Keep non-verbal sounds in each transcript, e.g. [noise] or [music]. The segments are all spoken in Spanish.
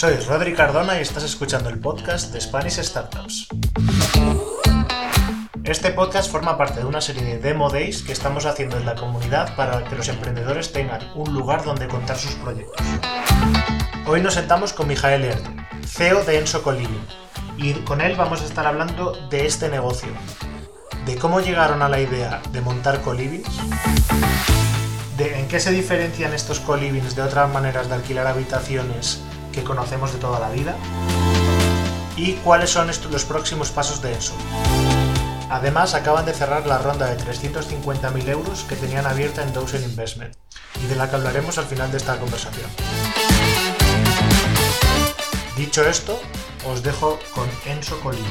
Soy Rodri Cardona y estás escuchando el podcast de Spanish Startups. Este podcast forma parte de una serie de Demo Days que estamos haciendo en la comunidad para que los emprendedores tengan un lugar donde contar sus proyectos. Hoy nos sentamos con Mijael Erte, CEO de Enso Coliving, y con él vamos a estar hablando de este negocio, de cómo llegaron a la idea de montar colivings, de en qué se diferencian estos colivings de otras maneras de alquilar habitaciones que conocemos de toda la vida y cuáles son los próximos pasos de Enso. Además, acaban de cerrar la ronda de 350.000 euros que tenían abierta en Dozen Investment y de la que hablaremos al final de esta conversación. Dicho esto, os dejo con Enso Colín.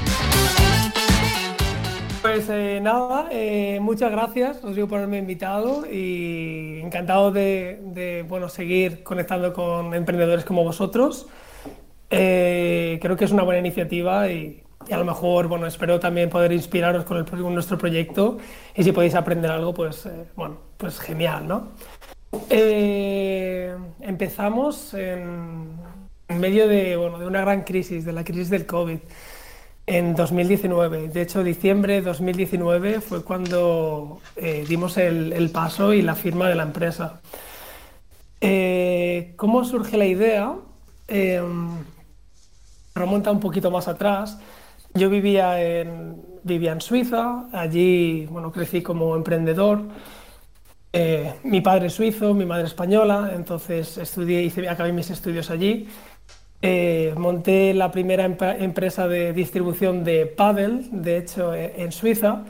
Pues eh, nada, eh, muchas gracias, os digo por haberme invitado y encantado de, bueno, seguir conectando con emprendedores como vosotros. Eh, creo que es una buena iniciativa y, a lo mejor, bueno, espero también poder inspiraros con, con nuestro proyecto y si podéis aprender algo, pues, eh, bueno, pues genial, ¿no? Empezamos en, medio de, bueno, de una gran crisis, de la crisis del COVID, en 2019. De hecho, diciembre de 2019 fue cuando eh, dimos el, paso y la firma de la empresa. Eh, ¿Cómo surge la idea? Eh, remonta un poquito más atrás. Yo vivía en, vivía en Suiza, allí bueno, crecí como emprendedor. Mi padre es suizo, mi madre española, entonces estudié, hice, acabé mis estudios allí. Eh, monté la primera empresa de distribución de pádel, de hecho, eh, en Suiza.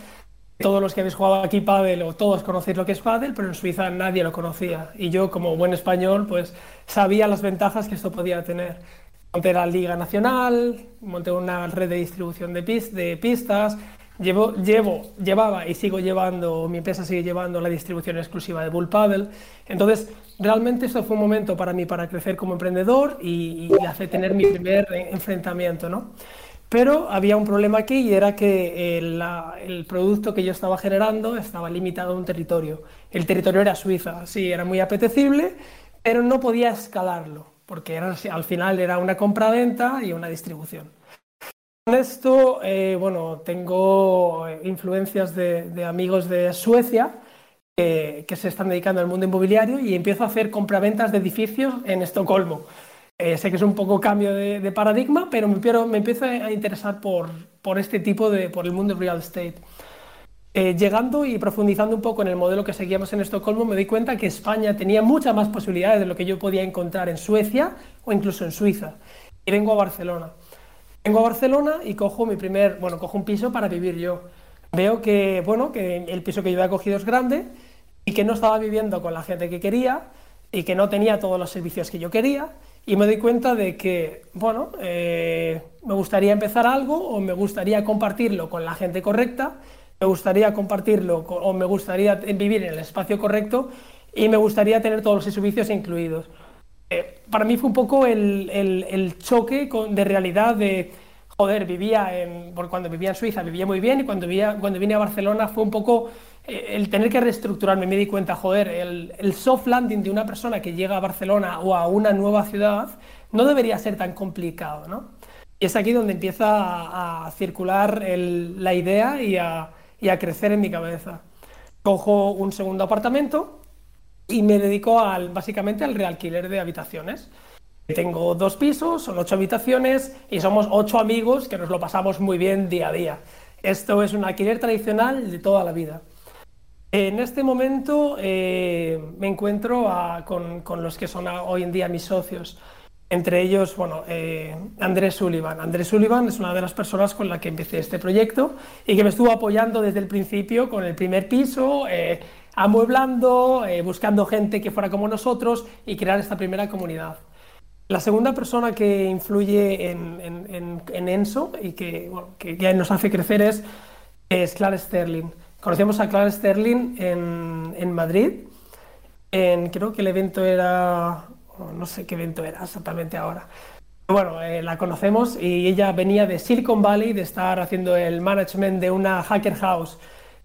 Todos los que habéis jugado aquí pádel o todos conocéis lo que es pádel, pero en Suiza nadie lo conocía. Y yo, como buen español, pues sabía las ventajas que esto podía tener monté la Liga Nacional, monté una red de distribución de, pist de pistas, llevo, llevaba y sigo llevando, mi empresa sigue llevando la distribución exclusiva de Bull Paddle. Entonces, realmente esto fue un momento para mí para crecer como emprendedor y, y hacer tener mi primer enfrentamiento, ¿no? Pero había un problema aquí y era que el, la, el, producto que yo estaba generando estaba limitado a un territorio. El territorio era Suiza, sí, era muy apetecible, pero no podía escalarlo porque era, al final era una compra-venta y una distribución. Con esto, eh, bueno, tengo influencias de, de amigos de Suecia eh, que se están dedicando al mundo inmobiliario y empiezo a hacer compraventas de edificios en Estocolmo. Eh, sé que es un poco cambio de, paradigma, pero me, empiezo a interesar por, por este tipo de, por el mundo real estate. Eh, llegando y profundizando un poco en el modelo que seguíamos en Estocolmo, me di cuenta que España tenía muchas más posibilidades de lo que yo podía encontrar en Suecia o incluso en Suiza. Y vengo a Barcelona. Vengo a Barcelona y cojo mi primer, bueno, cojo un piso para vivir yo. Veo que, bueno, que el piso que yo había cogido es grande y que no estaba viviendo con la gente que quería y que no tenía todos los servicios que yo quería. Y me doy cuenta de que, bueno, eh, me gustaría empezar algo o me gustaría compartirlo con la gente correcta me gustaría compartirlo o me gustaría vivir en el espacio correcto y me gustaría tener todos los servicios incluidos. Eh, para mí fue un poco el, el, choque con, de realidad de, joder, vivía en, por cuando vivía en Suiza vivía muy bien y cuando, vivía, cuando vine a Barcelona fue un poco el tener que reestructurarme. Me di cuenta, joder, el, el soft landing de una persona que llega a Barcelona o a una nueva ciudad no debería ser tan complicado, ¿no? Y es aquí donde empieza a, circular la idea y a, y a crecer en mi cabeza. Cojo un segundo apartamento y me dedico al, básicamente al realquiler de habitaciones. Tengo dos pisos, son ocho habitaciones y somos ocho amigos que nos lo pasamos muy bien día a día. Esto es un alquiler tradicional de toda la vida. En este momento eh, me encuentro a, con, con, los que son hoy en día mis socios. Entre ellos, bueno, eh, Andrés Sullivan. Andrés Sullivan es una de las personas con la que empecé este proyecto y que me estuvo apoyando desde el principio con el primer piso, eh, amueblando, eh, buscando gente que fuera como nosotros y crear esta primera comunidad. La segunda persona que influye en, en, en, en Enso y que, bueno, que, ya nos hace crecer es, es Clara Sterling. Conocemos a Clara Sterling en, Madrid. creo que el evento era no sé qué evento era exactamente ahora. Bueno, eh, la conocemos y ella venía de Silicon Valley, de estar haciendo el management de una hacker house.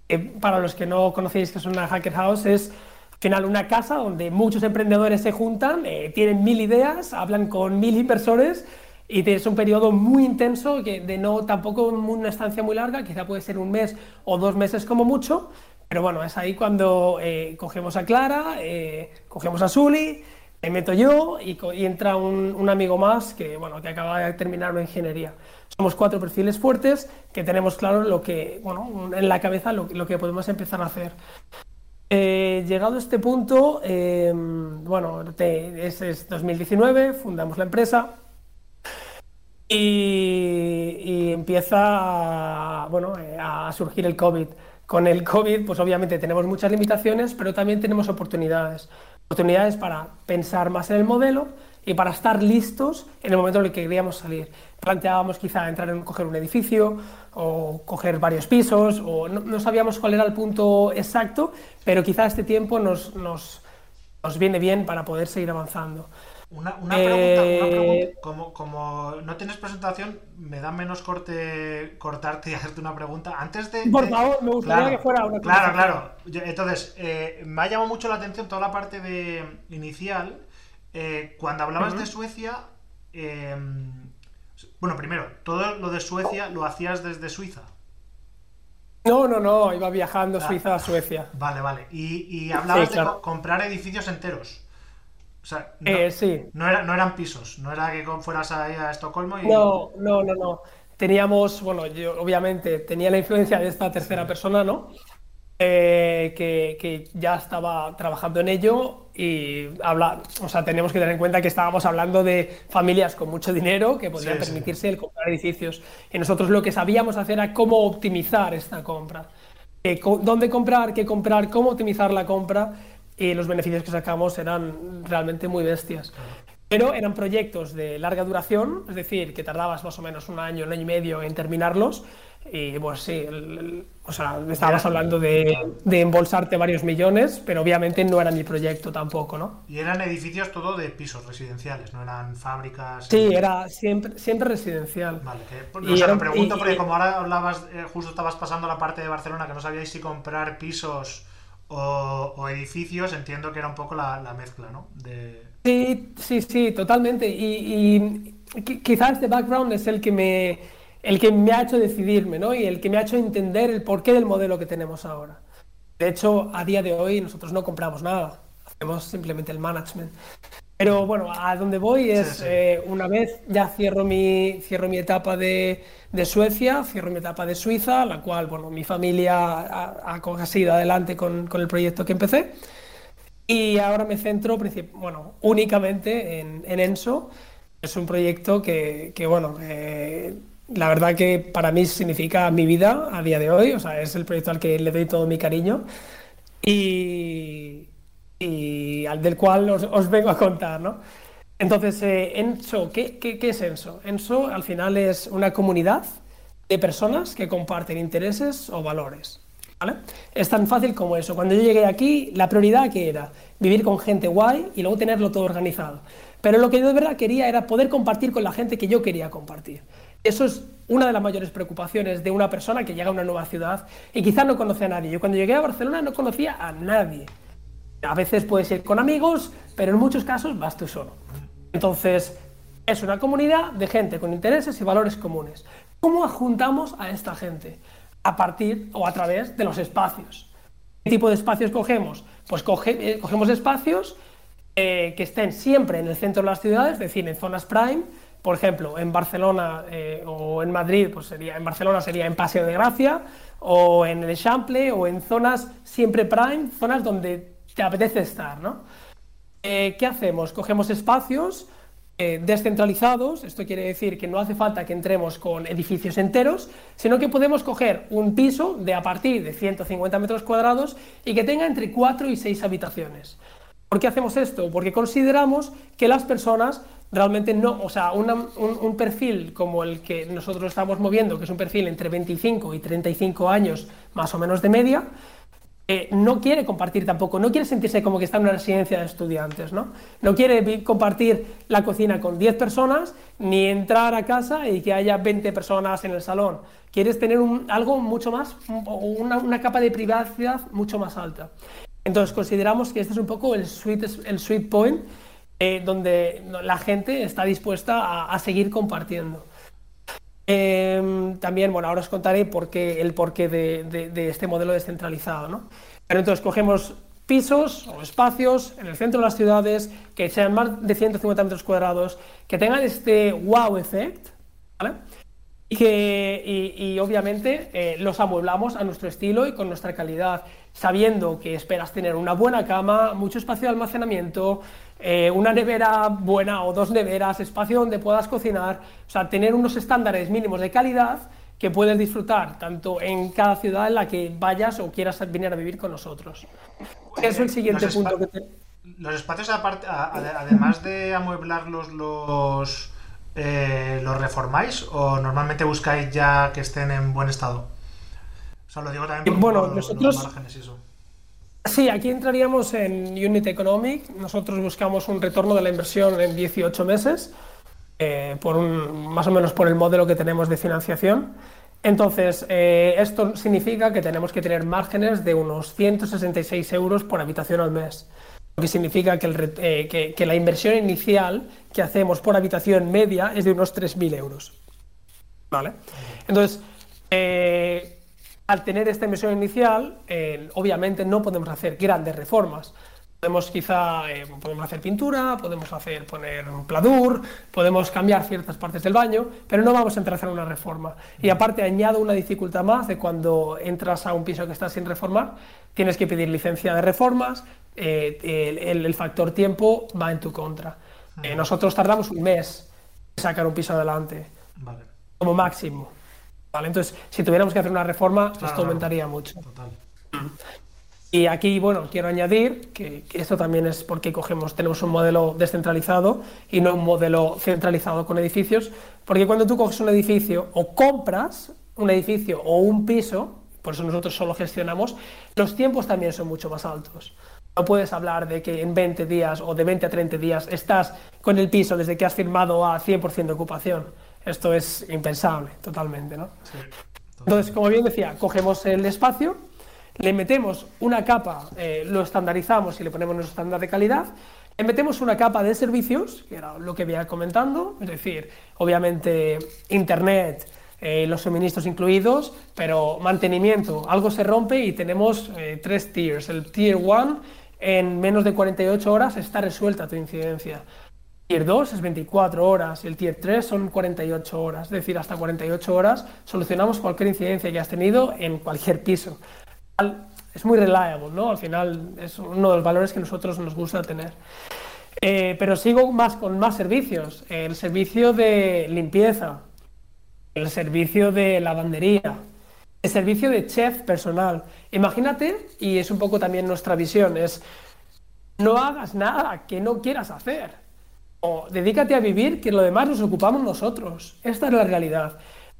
Eh, para los que no conocéis que es una hacker house, es final una casa donde muchos emprendedores se juntan, eh, tienen mil ideas, hablan con mil inversores y es un periodo muy intenso, que de no tampoco una estancia muy larga, quizá puede ser un mes o dos meses como mucho, pero bueno, es ahí cuando eh, cogemos a Clara, eh, cogemos a Sully, me meto yo y, entra un, amigo más que, bueno, que acaba de terminar una ingeniería. Somos cuatro perfiles fuertes que tenemos claro lo que, bueno, en la cabeza lo, lo que podemos empezar a hacer. Eh, llegado a este punto, bueno, es, es 2019, fundamos la empresa, y, empieza a, bueno, eh, a surgir el COVID. Con el COVID, pues obviamente tenemos muchas limitaciones, pero también tenemos oportunidades. Oportunidades para pensar más en el modelo y para estar listos en el momento en el que queríamos salir. Planteábamos quizá entrar en coger un edificio o coger varios pisos, o no, sabíamos cuál era el punto exacto, pero quizá este tiempo nos, nos, nos viene bien para poder seguir avanzando. Una, eh, pregunta, Como, no tienes presentación, me da menos corte cortarte y hacerte una pregunta. Antes de. Por favor, me gustaría que fuera una Claro, claro. entonces, eh, me ha llamado mucho la atención toda la parte de inicial. Eh, cuando hablabas de Suecia. bueno, primero, todo lo de Suecia lo hacías desde Suiza. No, no, no, iba viajando ah, Suiza a Suecia. Vale, vale. Y, hablabas de comprar edificios enteros. O sea, no, eh, sí. no, eran pisos, no era que fueras ahí a Estocolmo y... No, no, no, no. Teníamos, bueno, yo obviamente tenía la influencia de esta tercera persona, ¿no? Eh, que, ya estaba trabajando en ello y habla, o sea, tenemos que tener en cuenta que estábamos hablando de familias con mucho dinero que podrían permitirse el comprar edificios. Y nosotros lo que sabíamos hacer era cómo optimizar esta compra. dónde comprar, qué comprar, cómo optimizar la compra y los beneficios que sacamos eran realmente muy bestias. Pero eran proyectos de larga duración, es decir, que tardabas más o menos un año, un año y medio en terminarlos. Y pues sí, o sea, estábamos hablando de, de, embolsarte varios millones, pero obviamente no era mi proyecto tampoco, ¿no? Y eran edificios todo de pisos residenciales, no eran fábricas. Sí, era siempre, siempre residencial. Vale, que, o sea, lo pregunto porque como ahora hablabas, eh, justo estabas pasando la parte de Barcelona, que no sabíais si comprar pisos o, edificios, entiendo que era un poco la, mezcla, ¿no? Sí, sí, sí, totalmente. Y, quizás este background es el que me el que me ha hecho decidirme, ¿no? Y el que me ha hecho entender el porqué del modelo que tenemos ahora. De hecho, a día de hoy nosotros no compramos nada, hacemos simplemente el management. Pero bueno, a donde voy es, eh, una vez ya cierro mi, cierro mi etapa de, de, Suecia, cierro mi etapa de Suiza, la cual, bueno, mi familia ha, ha seguido adelante con, con, el proyecto que empecé. Y ahora me centro, bueno, únicamente en, en Enso. Es un proyecto que, que bueno, eh, la verdad que para mí significa mi vida a día de hoy. O sea, es el proyecto al que le doy todo mi cariño. Y, y al del cual os, vengo a contar, ¿no? Entonces, eh, Enso, ¿qué, ¿qué, qué, es Enso? Enso al final es una comunidad de personas que comparten intereses o valores. ¿vale? Es tan fácil como eso. Cuando yo llegué aquí, la prioridad que era vivir con gente guay y luego tenerlo todo organizado. Pero lo que yo de verdad quería era poder compartir con la gente que yo quería compartir. Eso es una de las mayores preocupaciones de una persona que llega a una nueva ciudad y quizás no conoce a nadie. Yo cuando llegué a Barcelona no conocía a nadie. A veces puedes ir con amigos, pero en muchos casos vas tú solo. Entonces, es una comunidad de gente con intereses y valores comunes. ¿Cómo juntamos a esta gente? A partir o a través de los espacios. ¿Qué tipo de espacios cogemos? Pues eh, cogemos espacios eh, que estén siempre en el centro de las ciudades, es decir, en zonas prime. Por ejemplo, en Barcelona eh, o en Madrid, pues sería, en Barcelona sería en Paseo de Gracia, o en el Eixample, o en zonas siempre prime, zonas donde te apetece estar, ¿no? Eh, ¿Qué hacemos? Cogemos espacios eh, descentralizados, esto quiere decir que no hace falta que entremos con edificios enteros, sino que podemos coger un piso de a partir de 150 metros cuadrados y que tenga entre 4 y 6 habitaciones. ¿Por qué hacemos esto? Porque consideramos que las personas realmente no, o sea, un, un, perfil como el que nosotros estamos moviendo, que es un perfil entre 25 y 35 años más o menos de media, eh, no quiere compartir tampoco, no quiere sentirse como que está en una residencia de estudiantes, ¿no? No quiere compartir la cocina con 10 personas, ni entrar a casa y que haya 20 personas en el salón. Quieres tener algo mucho más, una, una, capa de privacidad mucho más alta. Entonces consideramos que este es un poco el sweet, el sweet point eh, donde la gente está dispuesta a, seguir compartiendo. Em, también, bueno, ahora os contaré por qué, el porqué de, de, este modelo descentralizado. ¿no? Pero entonces cogemos pisos o espacios en el centro de las ciudades que sean más de 150 metros cuadrados, que tengan este wow effect, ¿vale? Y, que, y, obviamente eh, los amueblamos a nuestro estilo y con nuestra calidad, sabiendo que esperas tener una buena cama, mucho espacio de almacenamiento, eh, una nevera buena o dos neveras, espacio donde puedas cocinar, o sea, tener unos estándares mínimos de calidad que puedes disfrutar tanto en cada ciudad en la que vayas o quieras venir a vivir con nosotros. Eso es el siguiente punto que te... Los espacios, aparte, además de amueblarlos, los, eh, ¿los reformáis o normalmente buscáis ya que estén en buen estado? O sea, lo digo también por, bueno, nosotros... los márgenes y eso. Sí, aquí entraríamos en Unit Economic. Nosotros buscamos un retorno de la inversión en 18 meses, eh, por más o menos por el modelo que tenemos de financiación. Entonces, eh, esto significa que tenemos que tener márgenes de unos 166 euros por habitación al mes. Lo que significa eh, que, la inversión inicial que hacemos por habitación media es de unos 3.000 euros. ¿Vale? Entonces, eh, al tener esta inversión inicial, obviamente no podemos hacer grandes reformas. Podemos quizá eh, podemos hacer pintura, podemos hacer poner un pladur, podemos cambiar ciertas partes del baño, pero no vamos a entrar a hacer una reforma. Y aparte añado una dificultad más de cuando entras a un piso que está sin reformar, tienes que pedir licencia de reformas, eh, el, factor tiempo va en tu contra. Eh, nosotros tardamos un mes en sacar un piso adelante, como máximo. ¿Vale? Entonces, si tuviéramos que hacer una reforma, esto aumentaría mucho. Total. Y aquí, bueno, quiero añadir que, esto también es porque cogemos, tenemos un modelo descentralizado y no un modelo centralizado con edificios, porque cuando tú coges un edificio o compras un edificio o un piso, por eso nosotros solo gestionamos, los tiempos también son mucho más altos. No puedes hablar de que en 20 días o de 20 a 30 días estás con el piso desde que has firmado a 100% de ocupación. Esto es impensable, totalmente, ¿no? Entonces, como bien decía, cogemos el espacio, le metemos una capa, eh, lo estandarizamos y le ponemos nuestro estándar de calidad, le metemos una capa de servicios, que era lo que veía comentando, es decir, obviamente Internet, eh, los suministros incluidos, pero mantenimiento, algo se rompe y tenemos eh, tres tiers. El tier 1, en menos de 48 horas está resuelta tu incidencia. Tier 2 es 24 horas y el Tier 3 son 48 horas, es decir, hasta 48 horas solucionamos cualquier incidencia que has tenido en cualquier piso es muy reliable, ¿no? Al final es uno de los valores que nosotros nos gusta tener. Eh, pero sigo más con más servicios. El servicio de limpieza, el servicio de lavandería, el servicio de chef personal. Imagínate, y es un poco también nuestra visión, es no hagas nada que no quieras hacer. O dedícate a vivir, que lo demás nos ocupamos nosotros. Esta es la realidad.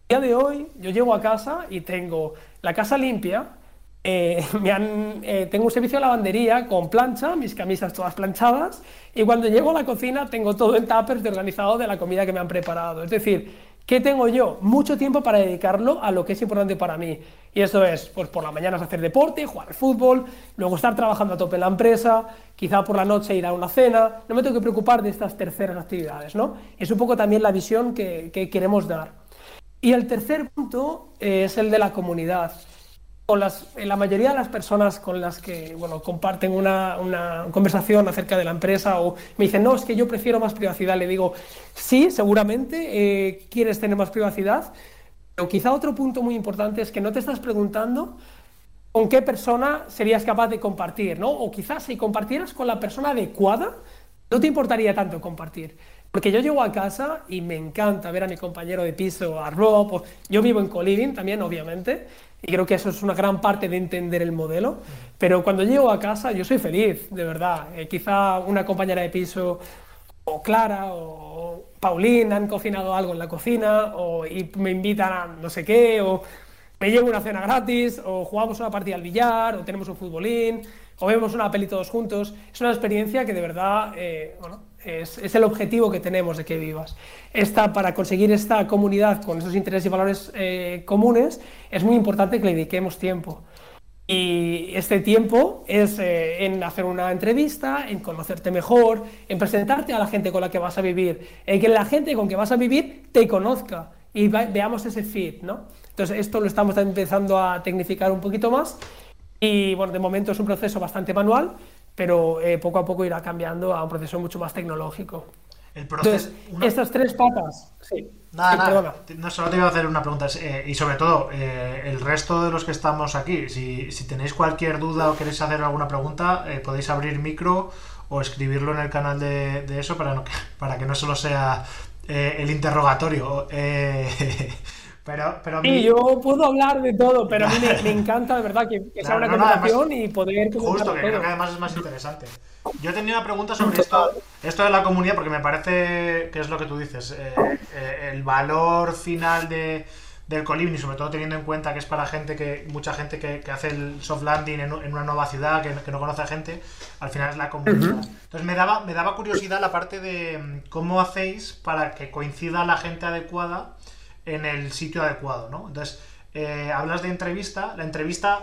El día de hoy yo llego a casa y tengo la casa limpia, eh, [laughs] eh, tengo un servicio de lavandería con plancha, mis camisas todas planchadas, y cuando llego a la cocina tengo todo en tuppers de organizado de la comida que me han preparado. Es decir, ¿qué tengo yo? Mucho tiempo para dedicarlo a lo que es importante para mí. Y eso es, pues por la mañana hacer deporte, jugar al fútbol, luego estar trabajando a tope en la empresa, quizá por la noche ir a una cena. No me tengo que preocupar de estas terceras actividades, ¿no? Es un poco también la visión que, que queremos dar. Y el tercer punto es el de la comunidad con las, la mayoría de las personas con las que bueno, comparten una, una, conversación acerca de la empresa o me dicen, no, es que yo prefiero más privacidad, le digo, sí, seguramente eh, quieres tener más privacidad, pero quizá otro punto muy importante es que no te estás preguntando con qué persona serías capaz de compartir, ¿no? O quizás si compartieras con la persona adecuada, no te importaría tanto compartir. Porque yo llego a casa y me encanta ver a mi compañero de piso, a Rob, yo vivo en Coliving también, obviamente, y creo que eso es una gran parte de entender el modelo. Pero cuando llego a casa, yo soy feliz, de verdad. Eh, quizá una compañera de piso, o Clara, o Paulina han cocinado algo en la cocina, o, me invitan a no sé qué, o me llevo una cena gratis, o jugamos una partida al billar, o tenemos un futbolín, o vemos una peli todos juntos. Es una experiencia que de verdad, eh, bueno, es, el objetivo que tenemos de que vivas. Esta, para conseguir esta comunidad con esos intereses y valores eh, comunes, es muy importante que le dediquemos tiempo. Y este tiempo es eh, en hacer una entrevista, en conocerte mejor, en presentarte a la gente con la que vas a vivir, en que la gente con que vas a vivir te conozca y veamos ese fit, ¿no? Entonces esto lo estamos empezando a tecnificar un poquito más y bueno, de momento es un proceso bastante manual, pero eh, poco a poco irá cambiando a un proceso mucho más tecnológico. El proceso, Entonces, estas tres patas, sí. Nada, nada. No, solo te iba a hacer una pregunta. Eh, y sobre todo, eh, el resto de los que estamos aquí, si, si, tenéis cualquier duda o queréis hacer alguna pregunta, podéis abrir micro o escribirlo en el canal de, de eso para, no, [laughs] para que no solo sea el interrogatorio. [laughs] Pero, pero sí, yo puedo hablar de todo, pero a mí me, [laughs] encanta de verdad que, sea una conversación y poder... Justo, que creo que además es más interesante. Yo tenía una pregunta sobre esto, esto de la comunidad, porque me parece que es lo que tú dices, eh, eh, el valor final de, del colibri, sobre todo teniendo en cuenta que es para gente que, mucha gente que, hace el soft landing en, una nueva ciudad, que, no conoce a gente, al final es la comunidad. Entonces me daba, me daba curiosidad la parte de mm, cómo hacéis para que coincida la gente adecuada en el sitio adecuado, ¿no? Entonces, eh, hablas de entrevista, la entrevista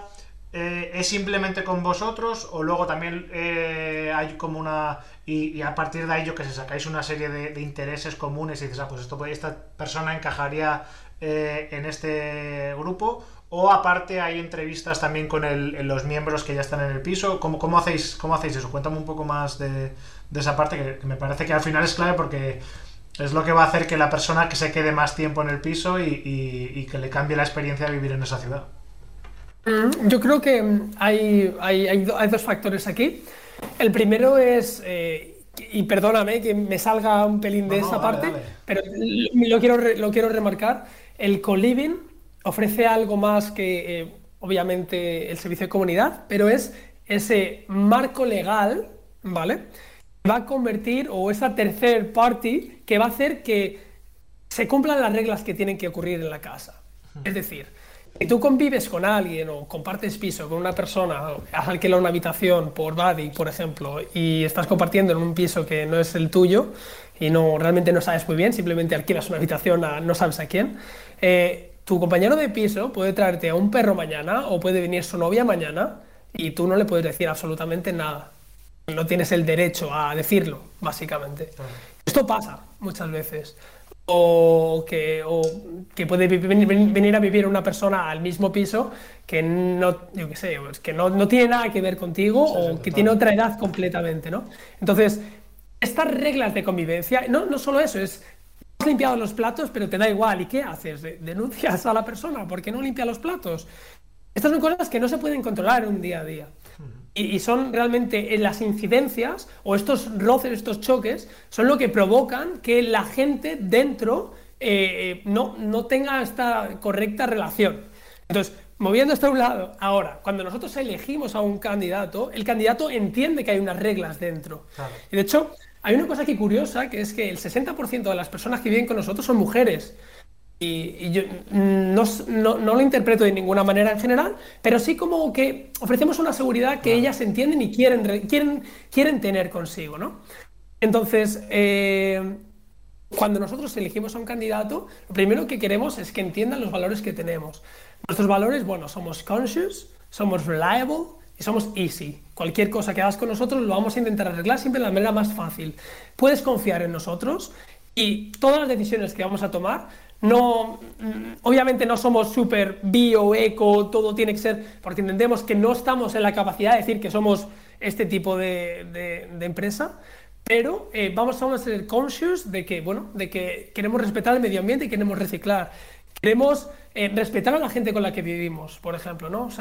eh, es simplemente con vosotros o luego también eh, hay como una... Y, a partir de ahí yo que sé, sacáis una serie de, intereses comunes y dices, ah, pues esto, esta persona encajaría en este grupo o aparte hay entrevistas también con los miembros que ya están en el piso. ¿Cómo, cómo, hacéis, cómo hacéis eso? Cuéntame un poco más de, esa parte que, me parece que al final es clave porque es lo que va a hacer que la persona que se quede más tiempo en el piso y, que le cambie la experiencia de vivir en esa ciudad. Mm, yo creo que mm, hay, hay, dos factores aquí. El primero es, eh, y perdóname que me salga un pelín de esa parte, pero lo quiero, lo quiero remarcar, el co-living ofrece algo más que, eh, obviamente, el servicio de comunidad, pero es ese marco legal, ¿vale? Va a convertir, o esa tercer party, que va a hacer que se cumplan las reglas que tienen que ocurrir en la casa. Es decir, si tú convives con alguien o compartes piso con una persona, has alquilado una habitación por Buddy, por ejemplo, y estás compartiendo en un piso que no es el tuyo y no realmente no sabes muy bien, simplemente alquilas una habitación a no sabes a quién, eh, tu compañero de piso puede traerte a un perro mañana o puede venir su novia mañana y tú no le puedes decir absolutamente nada no tienes el derecho a decirlo, básicamente. Esto pasa muchas veces. O que, que puede venir a vivir una persona al mismo piso que no, yo qué sé, que no, tiene nada que ver contigo o que tiene otra edad completamente, ¿no? Entonces, estas reglas de convivencia, no, no solo eso, es has limpiado los platos, pero te da igual. ¿Y qué haces? ¿Denuncias a la persona porque no limpia los platos? Estas son cosas que no se pueden controlar en un día a día y, son realmente las incidencias o estos roces, estos choques, son lo que provocan que la gente dentro eh, no, no tenga esta correcta relación. Entonces, moviendo esto a un lado, ahora, cuando nosotros elegimos a un candidato, el candidato entiende que hay unas reglas dentro. Y de hecho, hay una cosa aquí curiosa, que es que el 60% de las personas que viven con nosotros son mujeres. Y, yo no, no, lo interpreto de ninguna manera en general, pero sí como que ofrecemos una seguridad que ellas entienden y quieren, quieren, quieren tener consigo, ¿no? Entonces, eh, cuando nosotros elegimos a un candidato, lo primero que queremos es que entiendan los valores que tenemos. Nuestros valores, bueno, somos conscious, somos reliable y somos easy. Cualquier cosa que hagas con nosotros lo vamos a intentar arreglar siempre de la manera más fácil. Puedes confiar en nosotros y todas las decisiones que vamos a tomar no, mm, obviamente no somos súper bio, eco, todo tiene que ser, porque entendemos que no estamos en la capacidad de decir que somos este tipo de, empresa, pero eh, vamos a ser conscious de que, bueno, de que queremos respetar el medio ambiente y queremos reciclar. Queremos eh, respetar a la gente con la que vivimos, por ejemplo, ¿no? O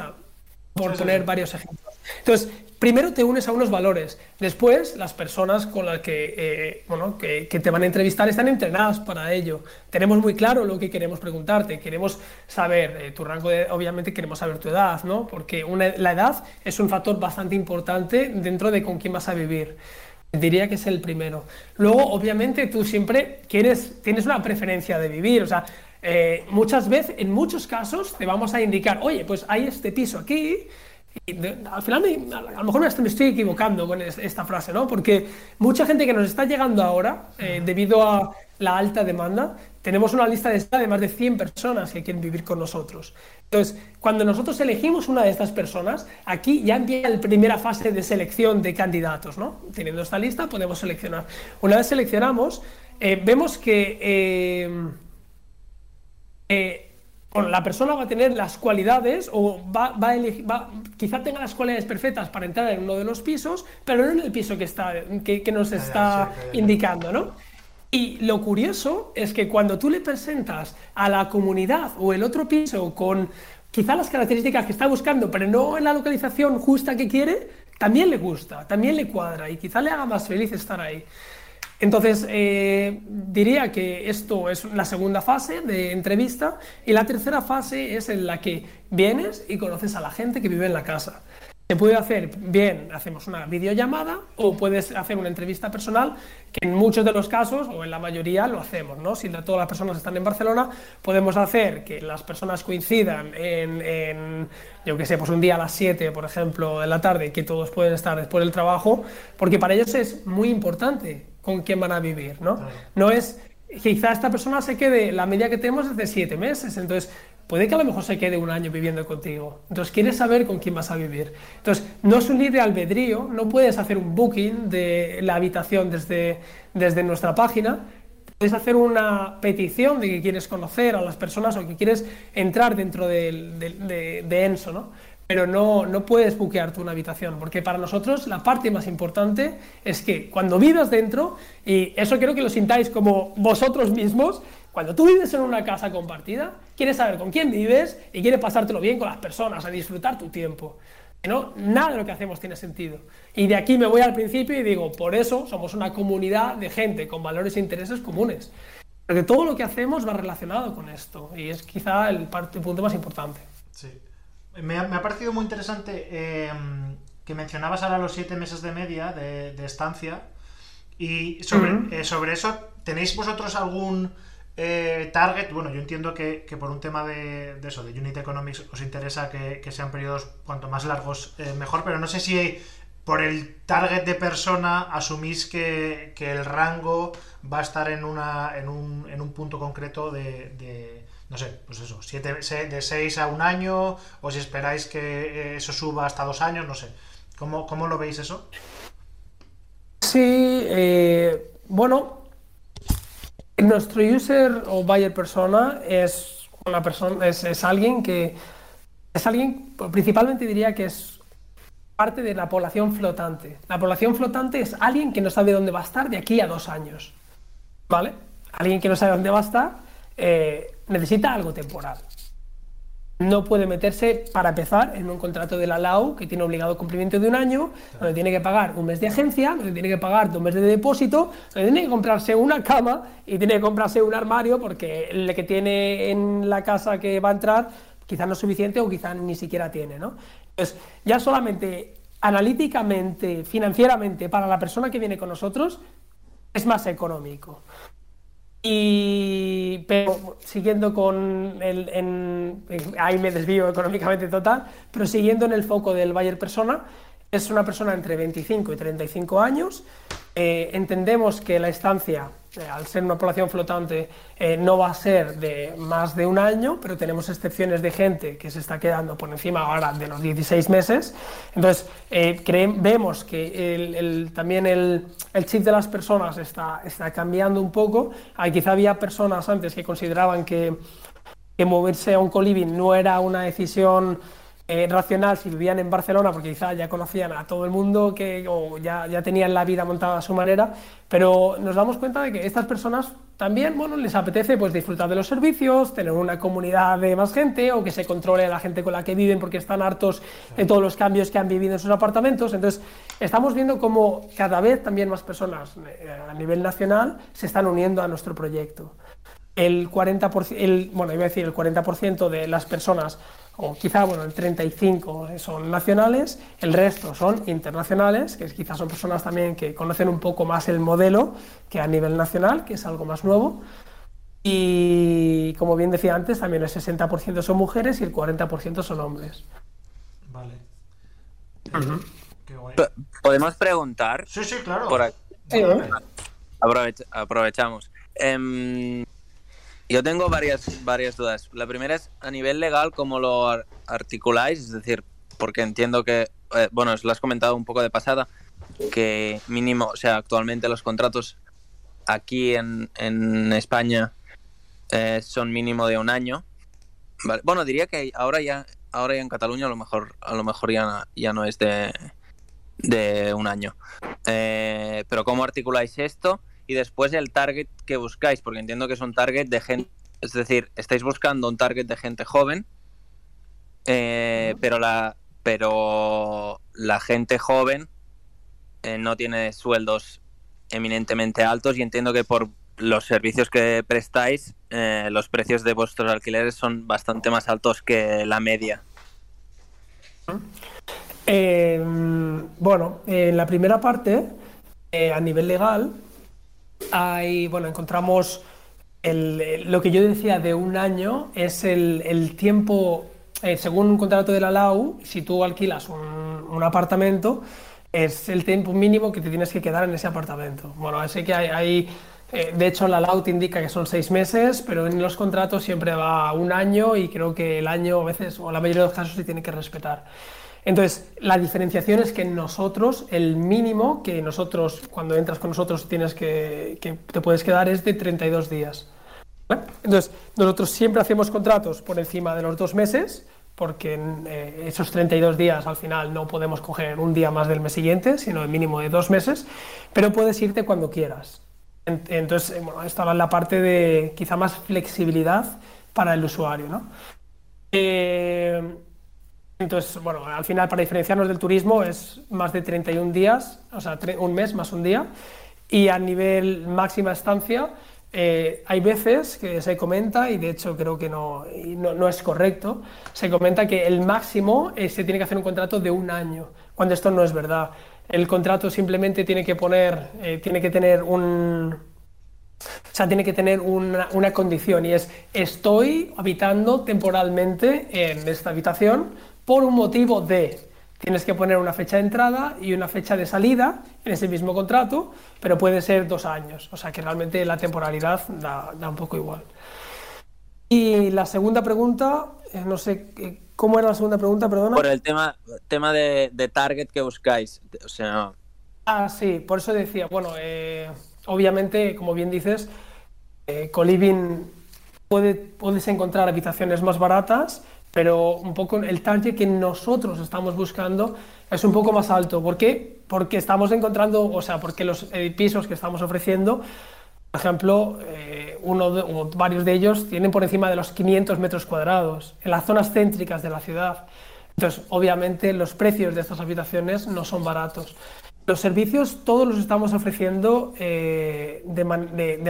por poner varios ejemplos. Entonces, primero te unes a unos valores, después las personas con las que, eh, bueno, que, te van a entrevistar están entrenadas para ello. Tenemos muy claro lo que queremos preguntarte, queremos saber eh, tu rango de, obviamente queremos saber tu edad, ¿no? Porque la edad es un factor bastante importante dentro de con quién vas a vivir. Diría que es el primero. Luego, obviamente, tú siempre quieres, tienes una preferencia de vivir, o sea, eh, muchas veces, en muchos casos, te vamos a indicar, oye, pues hay este piso aquí. Y al final, a lo mejor me estoy equivocando con esta frase, ¿no? Porque mucha gente que nos está llegando ahora, eh, debido a la alta demanda, tenemos una lista de espera de más de 100 personas que quieren vivir con nosotros. Entonces, cuando nosotros elegimos una de estas personas, aquí ya empieza la primera fase de selección de candidatos, ¿no? Teniendo esta lista, podemos seleccionar. Una vez seleccionamos, eh, vemos que eh, la persona va a tener las cualidades o va, a elegir, quizá tenga las cualidades perfectas para entrar en uno de los pisos, pero no en el piso que, está, que, nos está indicando, ¿no? Y lo curioso es que cuando tú le presentas a la comunidad o el otro piso con quizá las características que está buscando, pero no en la localización justa que quiere, también le gusta, también le cuadra y quizá le haga más feliz estar ahí. Entonces, eh, diría que esto es la segunda fase de entrevista y la tercera fase es en la que vienes y conoces a la gente que vive en la casa. Se puede hacer bien, hacemos una videollamada o puedes hacer una entrevista personal, que en muchos de los casos, o en la mayoría, lo hacemos, ¿no? Si todas las personas están en Barcelona, podemos hacer que las personas coincidan en, yo que sé, pues un día a las 7, por ejemplo, de la tarde, que todos pueden estar después del trabajo, porque para ellos es muy importante con quién van a vivir, ¿no? No es, quizá esta persona se quede, la media que tenemos es de 7 meses, entonces puede que a lo mejor se quede un año viviendo contigo. Entonces, quieres saber con quién vas a vivir. Entonces, no es un libre albedrío, no puedes hacer un booking de la habitación desde, desde nuestra página. Puedes hacer una petición de que quieres conocer a las personas o que quieres entrar dentro de, de, Enso, ¿no? Pero no, no puedes buquearte una habitación, porque para nosotros la parte más importante es que cuando vivas dentro, y eso quiero que lo sintáis como vosotros mismos, cuando tú vives en una casa compartida, quieres saber con quién vives y quieres pasártelo bien con las personas, a disfrutar tu tiempo. No, nada de lo que hacemos tiene sentido. Y de aquí me voy al principio y digo, por eso somos una comunidad de gente con valores e intereses comunes. Porque todo lo que hacemos va relacionado con esto y es quizá el, punto más importante. Sí. Me ha, parecido muy interesante eh, que mencionabas ahora los siete meses de media de, estancia. Y sobre, eh, sobre eso, ¿tenéis vosotros algún eh, target, bueno, yo entiendo que, por un tema de, eso, de Unit Economics, os interesa que, sean periodos cuanto más largos eh, mejor, pero no sé si por el target de persona asumís que, el rango va a estar en, una, en, un, en un punto concreto de, no sé, pues eso, de 6 a un año, o si esperáis que eh, eso suba hasta dos años, no sé. ¿Cómo, cómo lo veis eso? Sí, bueno, nuestro user o buyer persona es una persona, es, alguien que es alguien, principalmente diría que es parte de la población flotante. La población flotante es alguien que no sabe dónde va a estar de aquí a dos años. ¿Vale? Alguien que no sabe dónde va a estar eh, necesita algo temporal no puede meterse, para empezar, en un contrato de la LAU que tiene obligado cumplimiento de un año, donde tiene que pagar un mes de agencia, donde tiene que pagar dos meses de depósito, donde tiene que comprarse una cama y tiene que comprarse un armario porque el que tiene en la casa que va a entrar quizás no es suficiente o quizás ni siquiera tiene. ¿no? Entonces, ya solamente analíticamente, financieramente, para la persona que viene con nosotros, es más económico. Y, pero siguiendo con el, en, ahí me desvío económicamente total, pero siguiendo en el foco del Bayer persona, es una persona entre 25 y 35 años. Eh, entendemos que la estancia eh, al ser una población flotante, eh, no va a ser de más de un año, pero tenemos excepciones de gente que se está quedando por encima ahora de los 16 meses. Entonces, eh, vemos que también el, chip de las personas está, cambiando un poco. Hay, quizá había personas antes que consideraban que, que moverse a un coliving no era una decisión racional si vivían en Barcelona, porque quizás ya conocían a todo el mundo que, o ya, ya tenían la vida montada a su manera, pero nos damos cuenta de que estas personas también bueno, les apetece pues, disfrutar de los servicios, tener una comunidad de más gente o que se controle a la gente con la que viven porque están hartos de todos los cambios que han vivido en sus apartamentos. Entonces, estamos viendo cómo cada vez también más personas eh, a nivel nacional se están uniendo a nuestro proyecto. El 40%, el, bueno, iba a decir el 40% de las personas o quizá bueno, el 35 son nacionales, el resto son internacionales, que quizás son personas también que conocen un poco más el modelo que a nivel nacional, que es algo más nuevo. Y como bien decía antes, también el 60% son mujeres y el 40% son hombres. Vale. ¿Podemos preguntar? Sí, sí, claro. aprovechamos. em, yo tengo varias, varias dudas. La primera es, a nivel legal, ¿cómo lo articuláis? Es decir, porque entiendo que, eh, bueno, os lo has comentado un poco de pasada, que mínimo, o sea, actualmente los contratos aquí en, en España eh, son mínimo de un año. Bueno, diría que ahora ya, ahora ya en Cataluña a lo mejor, a lo mejor ya, ya no es de, de un año. Eh, pero ¿cómo articuláis esto? Y después el target que buscáis, porque entiendo que es un target de gente, es decir, estáis buscando un target de gente joven, eh, pero la pero la gente joven no tiene sueldos eminentemente altos y entiendo que por los servicios que prestáis, eh, los precios de vuestros alquileres son bastante más altos que la media. Eh, bueno, en la primera parte, eh, a nivel legal, hay, bueno, encontramos lo que yo decía de un año es el, tiempo, según un contrato de la LAU, si tú alquilas un, un apartamento, es el tiempo mínimo que te tienes que quedar en ese apartamento. Bueno, así que hay, eh, de hecho la LAUT indica que son seis meses, pero en los contratos siempre va un año y creo que el año a veces, o la mayoría de los casos, se tiene que respetar. Entonces, la diferenciación es que nosotros, el mínimo que nosotros, cuando entras con nosotros, tienes que, que te puedes quedar es de 32 días. Entonces, nosotros siempre hacemos contratos por encima de los dos meses, porque en eh, esos 32 días al final no podemos coger un día más del mes siguiente, sino el mínimo de dos meses, pero puedes irte cuando quieras. Entonces, eh, bueno, esta es la parte de quizá más flexibilidad para el usuario. ¿no? Eh, entonces, bueno, al final para diferenciarnos del turismo es más de 31 días, o sea, un mes más un día, y a nivel máxima estancia eh, hay veces que se comenta, y de hecho creo que no, no, es correcto, se comenta que el máximo eh, se tiene que hacer un contrato de un año, cuando esto no es verdad. El contrato simplemente tiene que poner, eh, tiene que tener un, o sea, tiene que tener una, una, condición y es estoy habitando temporalmente en esta habitación por un motivo de Tienes que poner una fecha de entrada y una fecha de salida en ese mismo contrato, pero puede ser dos años. O sea que realmente la temporalidad da, un poco igual. Y la segunda pregunta, eh, no sé, eh, ¿cómo era la segunda pregunta, perdona? Por el tema, tema de, target que buscáis. O sea... Ah, sí, por eso decía, bueno, eh, obviamente, como bien dices, Coliving puede, puedes encontrar habitaciones más baratas pero un poco el target que nosotros estamos buscando es un poco más alto. ¿Por qué? Porque estamos encontrando, o sea, porque los pisos que estamos ofreciendo, por ejemplo, eh, uno o varios de ellos tienen por encima de los 500 metros cuadrados, en las zonas céntricas de la ciudad. Entonces, obviamente, los precios de estas habitaciones no son baratos. Los servicios todos los estamos ofreciendo eh, de,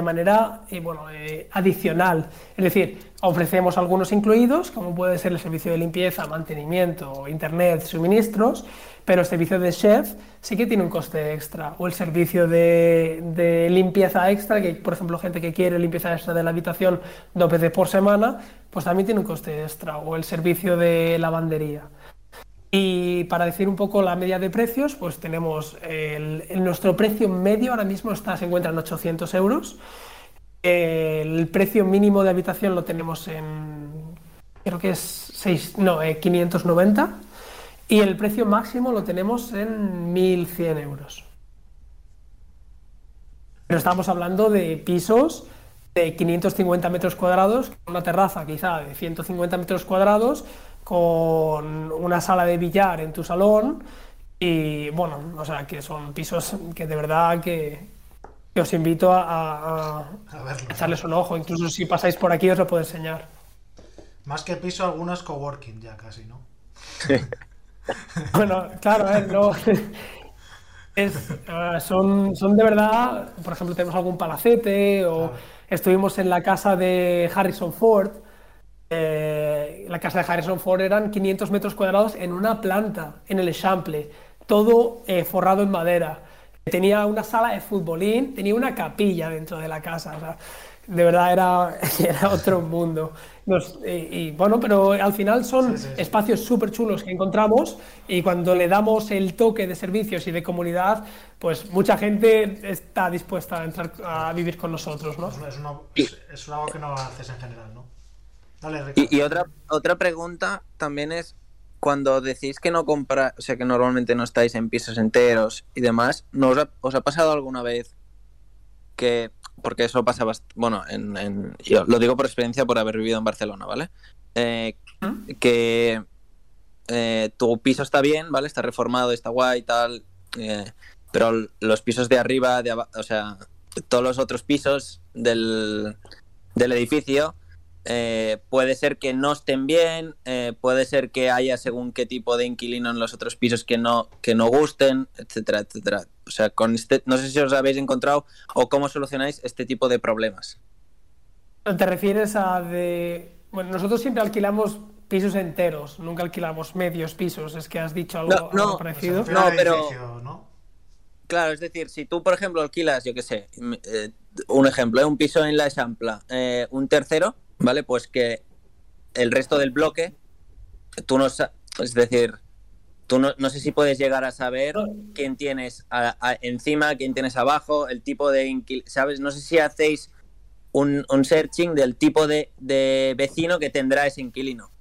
manera eh, bueno, eh, adicional. Es decir, ofrecemos algunos incluidos, como puede ser el servicio de limpieza, mantenimiento, internet, suministros, pero el servicio de chef sí que tiene un coste extra. O el servicio de, limpieza extra, que por ejemplo gente que quiere limpieza extra de la habitación dos veces por semana, pues también tiene un coste extra. O el servicio de lavandería. Y para decir un poco la media de precios, pues tenemos nuestro precio medio ahora mismo está, se encuentra en 800 euros. El precio mínimo de habitación lo tenemos en, creo que es 6, no, 590. Eh, y el precio máximo lo tenemos en 1100 euros. Pero estamos hablando de pisos de 550 metros cuadrados, una terraza quizá de 150 metros cuadrados, con una sala de billar en tu salón y bueno, o sea, que son pisos que de verdad que, os invito a, echarles un ojo, incluso si pasáis por aquí os lo puedo enseñar. Más que piso, algunas coworking ya casi, ¿no? [laughs] bueno, claro, no. Es, son, son de verdad, por ejemplo, tenemos algún palacete o estuvimos en la casa de Harrison Ford eh, la casa de Harrison Ford eran 500 metros cuadrados en una planta, en el Echample, todo eh, forrado en madera. Tenía una sala de futbolín, tenía una capilla dentro de la casa. de verdad era, [laughs] era otro mundo. y, bueno, pero al final son espacios súper chulos que encontramos y cuando le damos el toque de servicios y de comunidad, pues mucha gente está dispuesta a entrar a vivir con nosotros, ¿no? Es, una, es, algo que no haces en general, ¿no? Dale, y, y, otra, otra pregunta también es, cuando decís que no compra, o sea, que normalmente no estáis en pisos enteros y demás, ¿no os ha, os ha pasado alguna vez que porque eso pasa bueno, en, yo lo digo por experiencia por haber vivido en Barcelona, ¿vale? Eh, que eh, tu piso está bien, ¿vale? Está reformado, está guay y tal, eh, pero los pisos de arriba, de o sea, todos los otros pisos del, del edificio eh, puede ser que no estén bien, eh, puede ser que haya según qué tipo de inquilino en los otros pisos que no, que no gusten, etcétera, etcétera. O sea, con este, no sé si os habéis encontrado o cómo solucionáis este tipo de problemas. ¿Te refieres a de... Bueno, nosotros siempre alquilamos pisos enteros, nunca alquilamos medios pisos, es que has dicho algo, no, parecido. No, pero... Claro, es decir, si tú, por ejemplo, alquilas, yo qué sé, eh, un ejemplo, un piso en la Esampla, un tercero, ¿vale? Pues que el resto del bloque, tú no es decir, tú no, no, sé si puedes llegar a saber quién tienes encima, quién tienes abajo, el tipo de, ¿sabes? No sé si hacéis un, searching del tipo de, de, vecino que tendrá ese inquilino.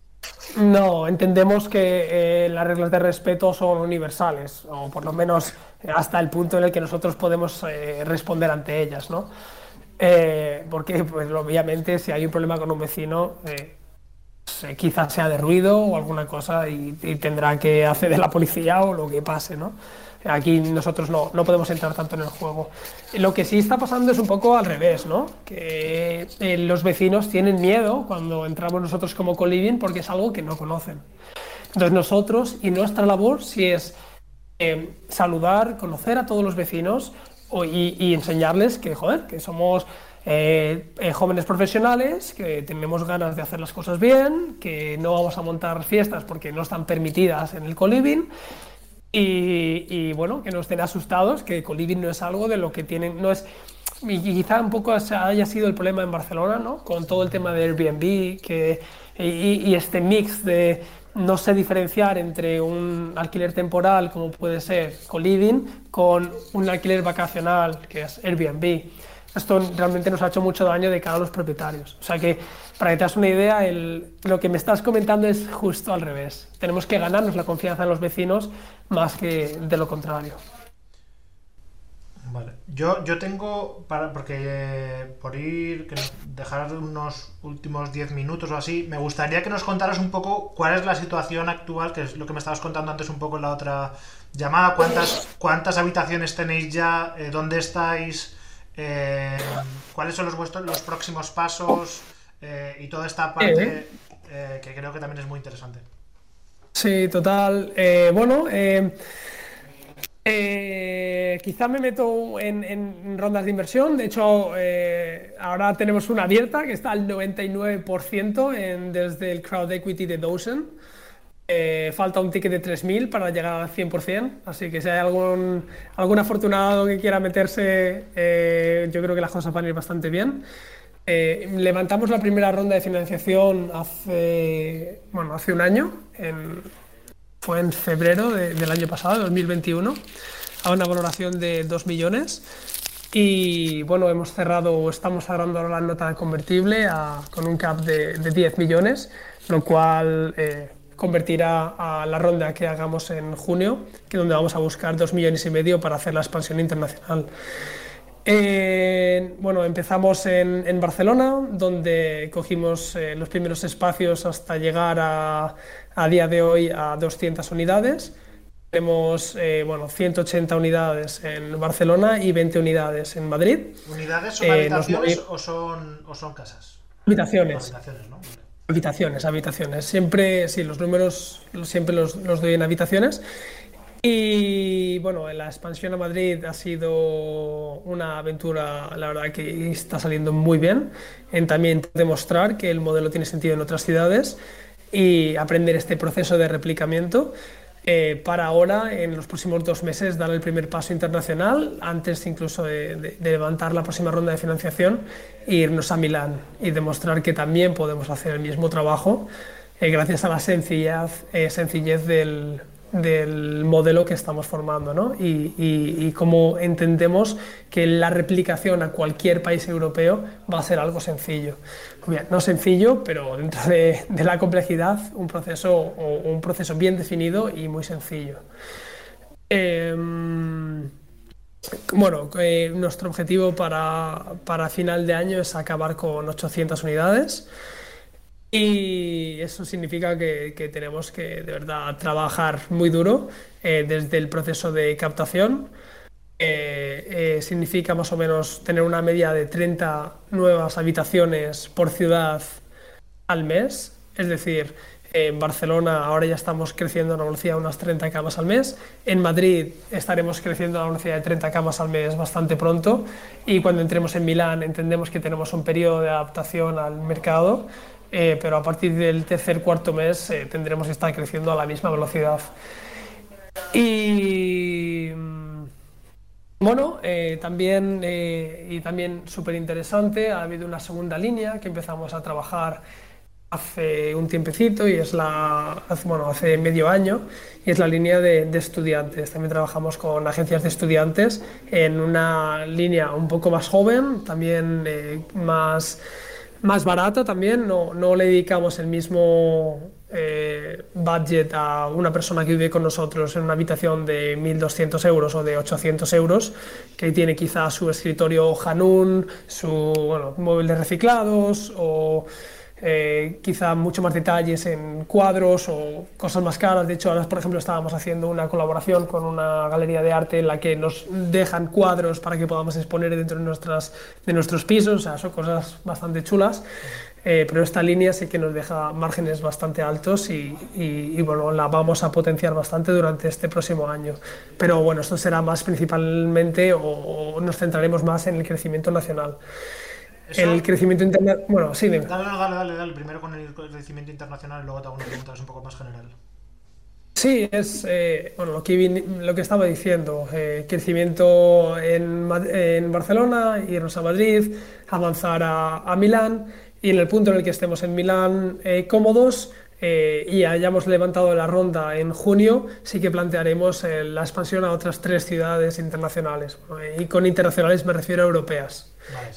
No, entendemos que eh, las reglas de respeto son universales, o por lo menos hasta el punto en el que nosotros podemos eh, responder ante ellas, ¿no? Eh, porque pues, obviamente si hay un problema con un vecino, eh, quizás sea de ruido o alguna cosa y, tendrá que acceder la policía o lo que pase, ¿no? Aquí nosotros no, no, podemos entrar tanto en el juego. Lo que sí está pasando es un poco al revés, ¿no? Que eh, los vecinos tienen miedo cuando entramos nosotros como coliving porque es algo que no conocen. Entonces nosotros y nuestra labor sí es saludar, conocer a todos los vecinos, y, enseñarles que, joder, que somos eh, eh, jóvenes profesionales, que tenemos ganas de hacer las cosas bien, que no vamos a montar fiestas porque no están permitidas en el coliving. Y, y bueno, que no estén asustados, que coliving no es algo de lo que tienen, no es, y quizá un poco haya sido el problema en Barcelona, ¿no? Con todo el tema de Airbnb, que, y este mix de no sé diferenciar entre un alquiler temporal, como puede ser co-living, con un alquiler vacacional, que es Airbnb. Esto realmente nos ha hecho mucho daño de cara a los propietarios. O sea que, para que te hagas una idea, lo que me estás comentando es justo al revés. Tenemos que ganarnos la confianza de los vecinos más que de lo contrario. Vale. Yo, yo tengo, para, porque eh, por ir, que dejar unos últimos 10 minutos o así, me gustaría que nos contaras un poco cuál es la situación actual, que es lo que me estabas contando antes un poco en la otra llamada, cuántas, cuántas habitaciones tenéis ya, eh, dónde estáis, eh, cuáles son los, vuestros, los próximos pasos y toda esta parte que creo que también es muy interesante. Sí, total. bueno, eh, quizá me meto en, rondas de inversión. De hecho, eh, ahora tenemos una abierta que está al 99% en, desde el crowd equity de Dozen. Eh, falta un ticket de 3.000 para llegar al 100%. Así que si hay algún, algún afortunado que quiera meterse, yo creo que las cosas van a ir bastante bien. levantamos la primera ronda de financiación hace, bueno, hace un año, fue en febrero del año pasado, 2021, a una valoración de 2 millones. Y bueno, hemos cerrado, estamos cerrando ahora la nota convertible con un cap de, 10 millones, lo cual eh, convertirá a la ronda que hagamos en junio, que donde vamos a buscar 2 millones y medio para hacer la expansión internacional. Bueno, empezamos en, Barcelona, donde cogimos eh, los primeros espacios hasta llegar a, a día de hoy a 200 unidades. Tenemos eh, bueno, 180 unidades en Barcelona y 20 unidades en Madrid. ¿Unidades son eh, habitaciones o, son, o son casas? Habitaciones. Habitaciones, ¿no? Habitaciones, habitaciones. Siempre, sí, los números siempre los, los, doy en habitaciones. Y bueno, la expansión a Madrid ha sido una aventura, la verdad que está saliendo muy bien, en también demostrar que el modelo tiene sentido en otras ciudades y aprender este proceso de replicamiento. eh, para ahora, en los próximos dos meses, dar el primer paso internacional, antes incluso de, levantar la próxima ronda de financiación, e irnos a Milán y demostrar que también podemos hacer el mismo trabajo eh, gracias a la sencillez, eh, sencillez del, del modelo que estamos formando ¿no? y, cómo entendemos que la replicación a cualquier país europeo va a ser algo sencillo. No sencillo, pero dentro de, de, la complejidad un proceso, un proceso bien definido y muy sencillo. Em, bueno, eh, nuestro objetivo para, para final de año es acabar con 800 unidades. Y eso significa que, tenemos que de verdad trabajar muy duro eh, desde el proceso de captación. Eh, eh, significa más o menos tener una media de 30 nuevas habitaciones por ciudad al mes. Es decir, en Barcelona ahora ya estamos creciendo a una velocidad de unas 30 camas al mes. En Madrid estaremos creciendo a una velocidad de 30 camas al mes bastante pronto. Y cuando entremos en Milán entendemos que tenemos un periodo de adaptación al mercado eh, pero a partir del tercer cuarto mes eh, tendremos que estar creciendo a la misma velocidad. Y mm, bueno, eh, también, y también súper interesante, ha habido una segunda línea que empezamos a trabajar hace un tiempecito y es la, bueno, hace medio año y es la línea de, de, estudiantes. También trabajamos con agencias de estudiantes en una línea un poco más joven, también más más barata también, no, no le dedicamos el mismo eh, budget a una persona que vive con nosotros en una habitación de 1.200 euros o de 800 euros, que tiene quizá su escritorio Hanun, su bueno, móvil de reciclados o eh, quizá mucho más detalles en cuadros o cosas más caras. De hecho, ahora, por ejemplo, estábamos haciendo una colaboración con una galería de arte en la que nos dejan cuadros para que podamos exponer dentro de, nuestras, de nuestros pisos. O sea, son cosas bastante chulas. Eh, pero esta línea sí que nos deja márgenes bastante altos y, y, bueno, la vamos a potenciar bastante durante este próximo año. Pero bueno, esto será más principalmente o, o nos centraremos más en el crecimiento nacional. El crecimiento internacional. Bueno, sí, dime. Dale, dale, dale, dale, Primero con el crecimiento internacional y luego te hago una pregunta un poco más general. Sí, es eh, bueno, lo, que, lo que estaba diciendo. Eh, crecimiento en, en, Barcelona, irnos a Madrid, avanzar a, a, Milán y en el punto en el que estemos en Milán eh, cómodos y hayamos levantado la ronda en junio, sí que plantearemos la expansión a otras tres ciudades internacionales. y con internacionales me refiero a europeas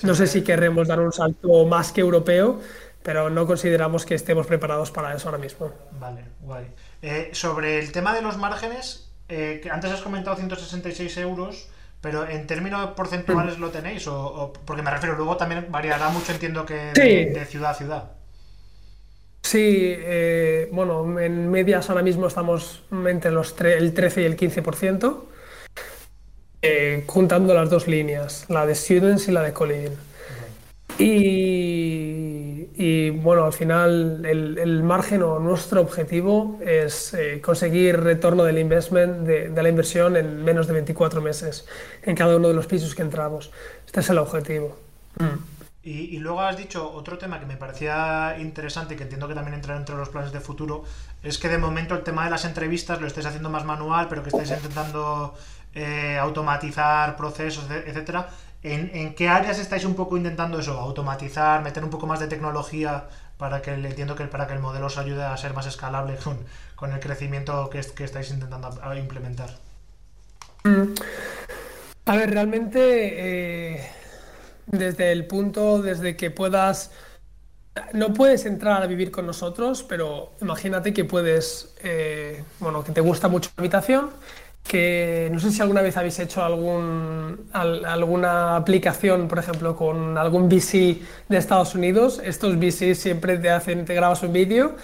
no sé si querremos dar un salto más que europeo, pero no consideramos que estemos preparados para eso ahora mismo. Vale, guay. Eh, sobre el tema de los márgenes, eh, que antes has comentado 166 euros, pero en términos porcentuales lo tenéis, o, porque me refiero, luego también variará mucho, entiendo que de, ciudad a ciudad. Sí, eh, bueno, en medias ahora mismo estamos entre los el 13 y el 15%. Eh, juntando las dos líneas, la de Students y la de College. Y, bueno, al final el, margen o nuestro objetivo es eh, conseguir retorno del investment, de, la inversión en menos de 24 meses en cada uno de los pisos que entramos. Este es el objetivo. Mm. Y, luego has dicho otro tema que me parecía interesante que entiendo que también entra entre los planes de futuro, es que de momento el tema de las entrevistas lo estáis haciendo más manual, pero que estáis intentando eh, automatizar procesos, etcétera. ¿En, qué áreas estáis un poco intentando eso? Automatizar, meter un poco más de tecnología para que entiendo que para que el modelo os ayude a ser más escalable con, el crecimiento que, que estáis intentando implementar. Mm. A ver, realmente eh, desde el punto, desde que puedas no puedes entrar a vivir con nosotros, pero imagínate que puedes, eh, bueno, que te gusta mucho la habitación que no sé si alguna vez habéis hecho algún, alguna aplicación, por ejemplo, con algún VC de Estados Unidos. Estos VC siempre te hacen, te grabas un vídeo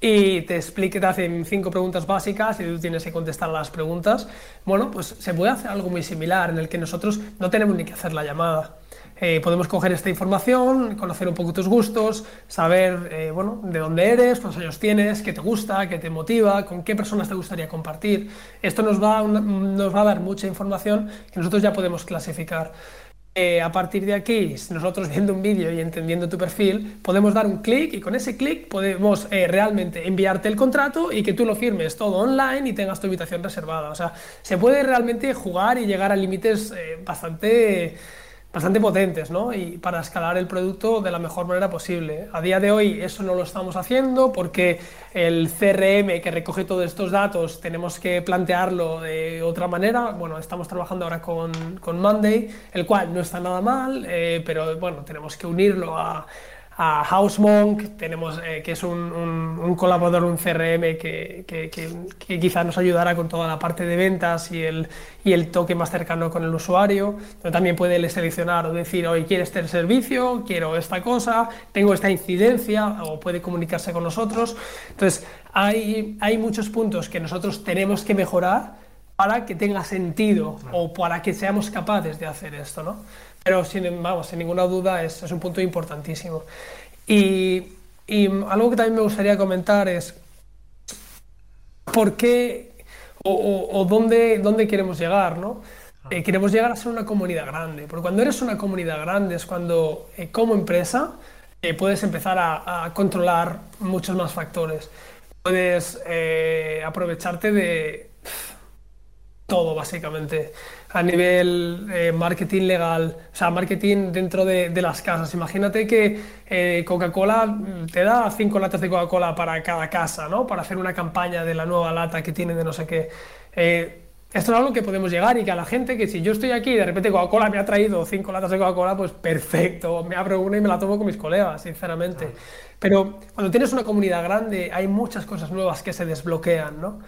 y te explique, te hacen cinco preguntas básicas y tú tienes que contestar las preguntas. Bueno, pues se puede hacer algo muy similar en el que nosotros no tenemos ni que hacer la llamada. Eh, podemos coger esta información, conocer un poco tus gustos, saber eh, bueno, de dónde eres, cuántos años tienes, qué te gusta, qué te motiva, con qué personas te gustaría compartir. Esto nos va, nos va a dar mucha información que nosotros ya podemos clasificar. eh, a partir de aquí, nosotros viendo un vídeo y entendiendo tu perfil, podemos dar un clic y con ese clic podemos realmente enviarte el contrato y que tú lo firmes todo online y tengas tu habitación reservada. O sea, se puede realmente jugar y llegar a límites bastante bastante potentes, ¿no? Y para escalar el producto de la mejor manera posible. A día de hoy eso no lo estamos haciendo porque el CRM que recoge todos estos datos tenemos que plantearlo de otra manera. Bueno, estamos trabajando ahora con, con Monday, el cual no está nada mal, eh, pero bueno, tenemos que unirlo a a HouseMonk, tenemos, eh, que es un, un, colaborador, un CRM que, que, que, quizás nos ayudará con toda la parte de ventas y el, y el toque más cercano con el usuario. Pero también puede seleccionar o decir, hoy quiero este servicio, quiero esta cosa, tengo esta incidencia, o puede comunicarse con nosotros. Entonces, hay, hay muchos puntos que nosotros tenemos que mejorar para que tenga sentido o para que seamos capaces de hacer esto, ¿no? Pero sin, vamos, sin ninguna duda es, es un punto importantísimo. Y, y, algo que también me gustaría comentar es por qué o, o, dónde, dónde, queremos llegar, ¿no? Eh, queremos llegar a ser una comunidad grande, porque cuando eres una comunidad grande es cuando eh, como empresa eh, puedes empezar a, a, controlar muchos más factores. Puedes aprovecharte de todo, básicamente a nivel eh, marketing legal, o sea, marketing dentro de, de las casas. Imagínate que eh, Coca-Cola te da cinco latas de Coca-Cola para cada casa, ¿no? Para hacer una campaña de la nueva lata que tiene de no sé qué. Eh, esto es algo que podemos llegar y que a la gente, que si yo estoy aquí y de repente Coca-Cola me ha traído cinco latas de Coca-Cola, pues perfecto, me abro una y me la tomo con mis colegas, sinceramente. Pero cuando tienes una comunidad grande hay muchas cosas nuevas que se desbloquean, ¿no?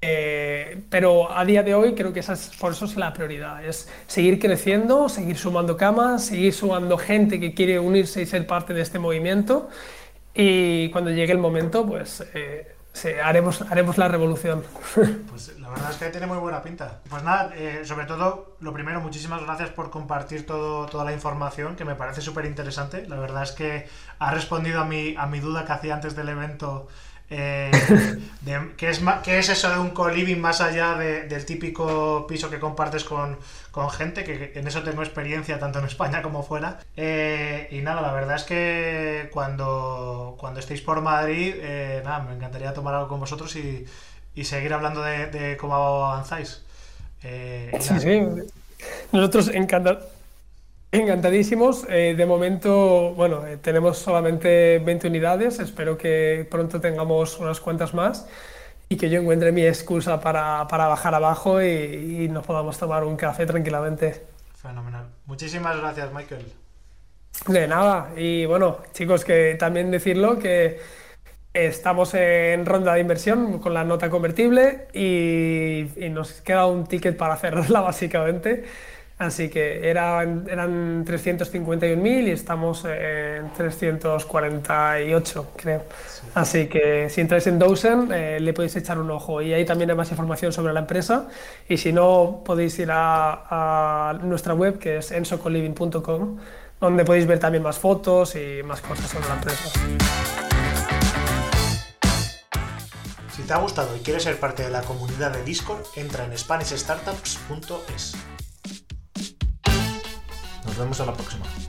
Eh, pero a día de hoy creo que esa es, por eso es la prioridad, es seguir creciendo, seguir sumando camas, seguir sumando gente que quiere unirse y ser parte de este movimiento y cuando llegue el momento pues eh, haremos, haremos la revolución. [laughs] Pues la verdad es que tiene muy buena pinta. Pues nada, eh, sobre todo, lo primero, muchísimas gracias por compartir todo, toda la información que me parece súper interesante. La verdad es que ha respondido a mi, a mi duda que hacía antes del evento eh, [laughs] ¿qué, es, ¿Qué es eso de un co-living más allá del típico piso que compartes con, gente? Que en eso tengo experiencia tanto en España como fuera. Eh, y nada, la verdad es que cuando, cuando estéis por Madrid, eh, nada, me encantaría tomar algo con vosotros y, seguir hablando de, cómo avanzáis. sí, sí. Nosotros encantados Encantadísimos. Eh, de momento, bueno, eh, tenemos solamente 20 unidades. Espero que pronto tengamos unas cuantas más y que yo encuentre mi excusa para, para bajar abajo y, y, nos podamos tomar un café tranquilamente. Fenomenal. Muchísimas gracias, Michael. De nada. Y bueno, chicos, que también decirlo que estamos en ronda de inversión con la nota convertible y, y nos queda un ticket para cerrarla, [laughs] básicamente. Así que eran, eran 351.000 y estamos en 348, creo. Así que si entráis en Dozen, eh, le podéis echar un ojo. Y ahí también hay más información sobre la empresa. Y si no, podéis ir a, a nuestra web, que es ensocoliving.com, donde podéis ver también más fotos y más cosas sobre la empresa. Si te ha gustado y quieres ser parte de la comunidad de Discord, entra en SpanishStartups.es. Nos vemos a la próxima.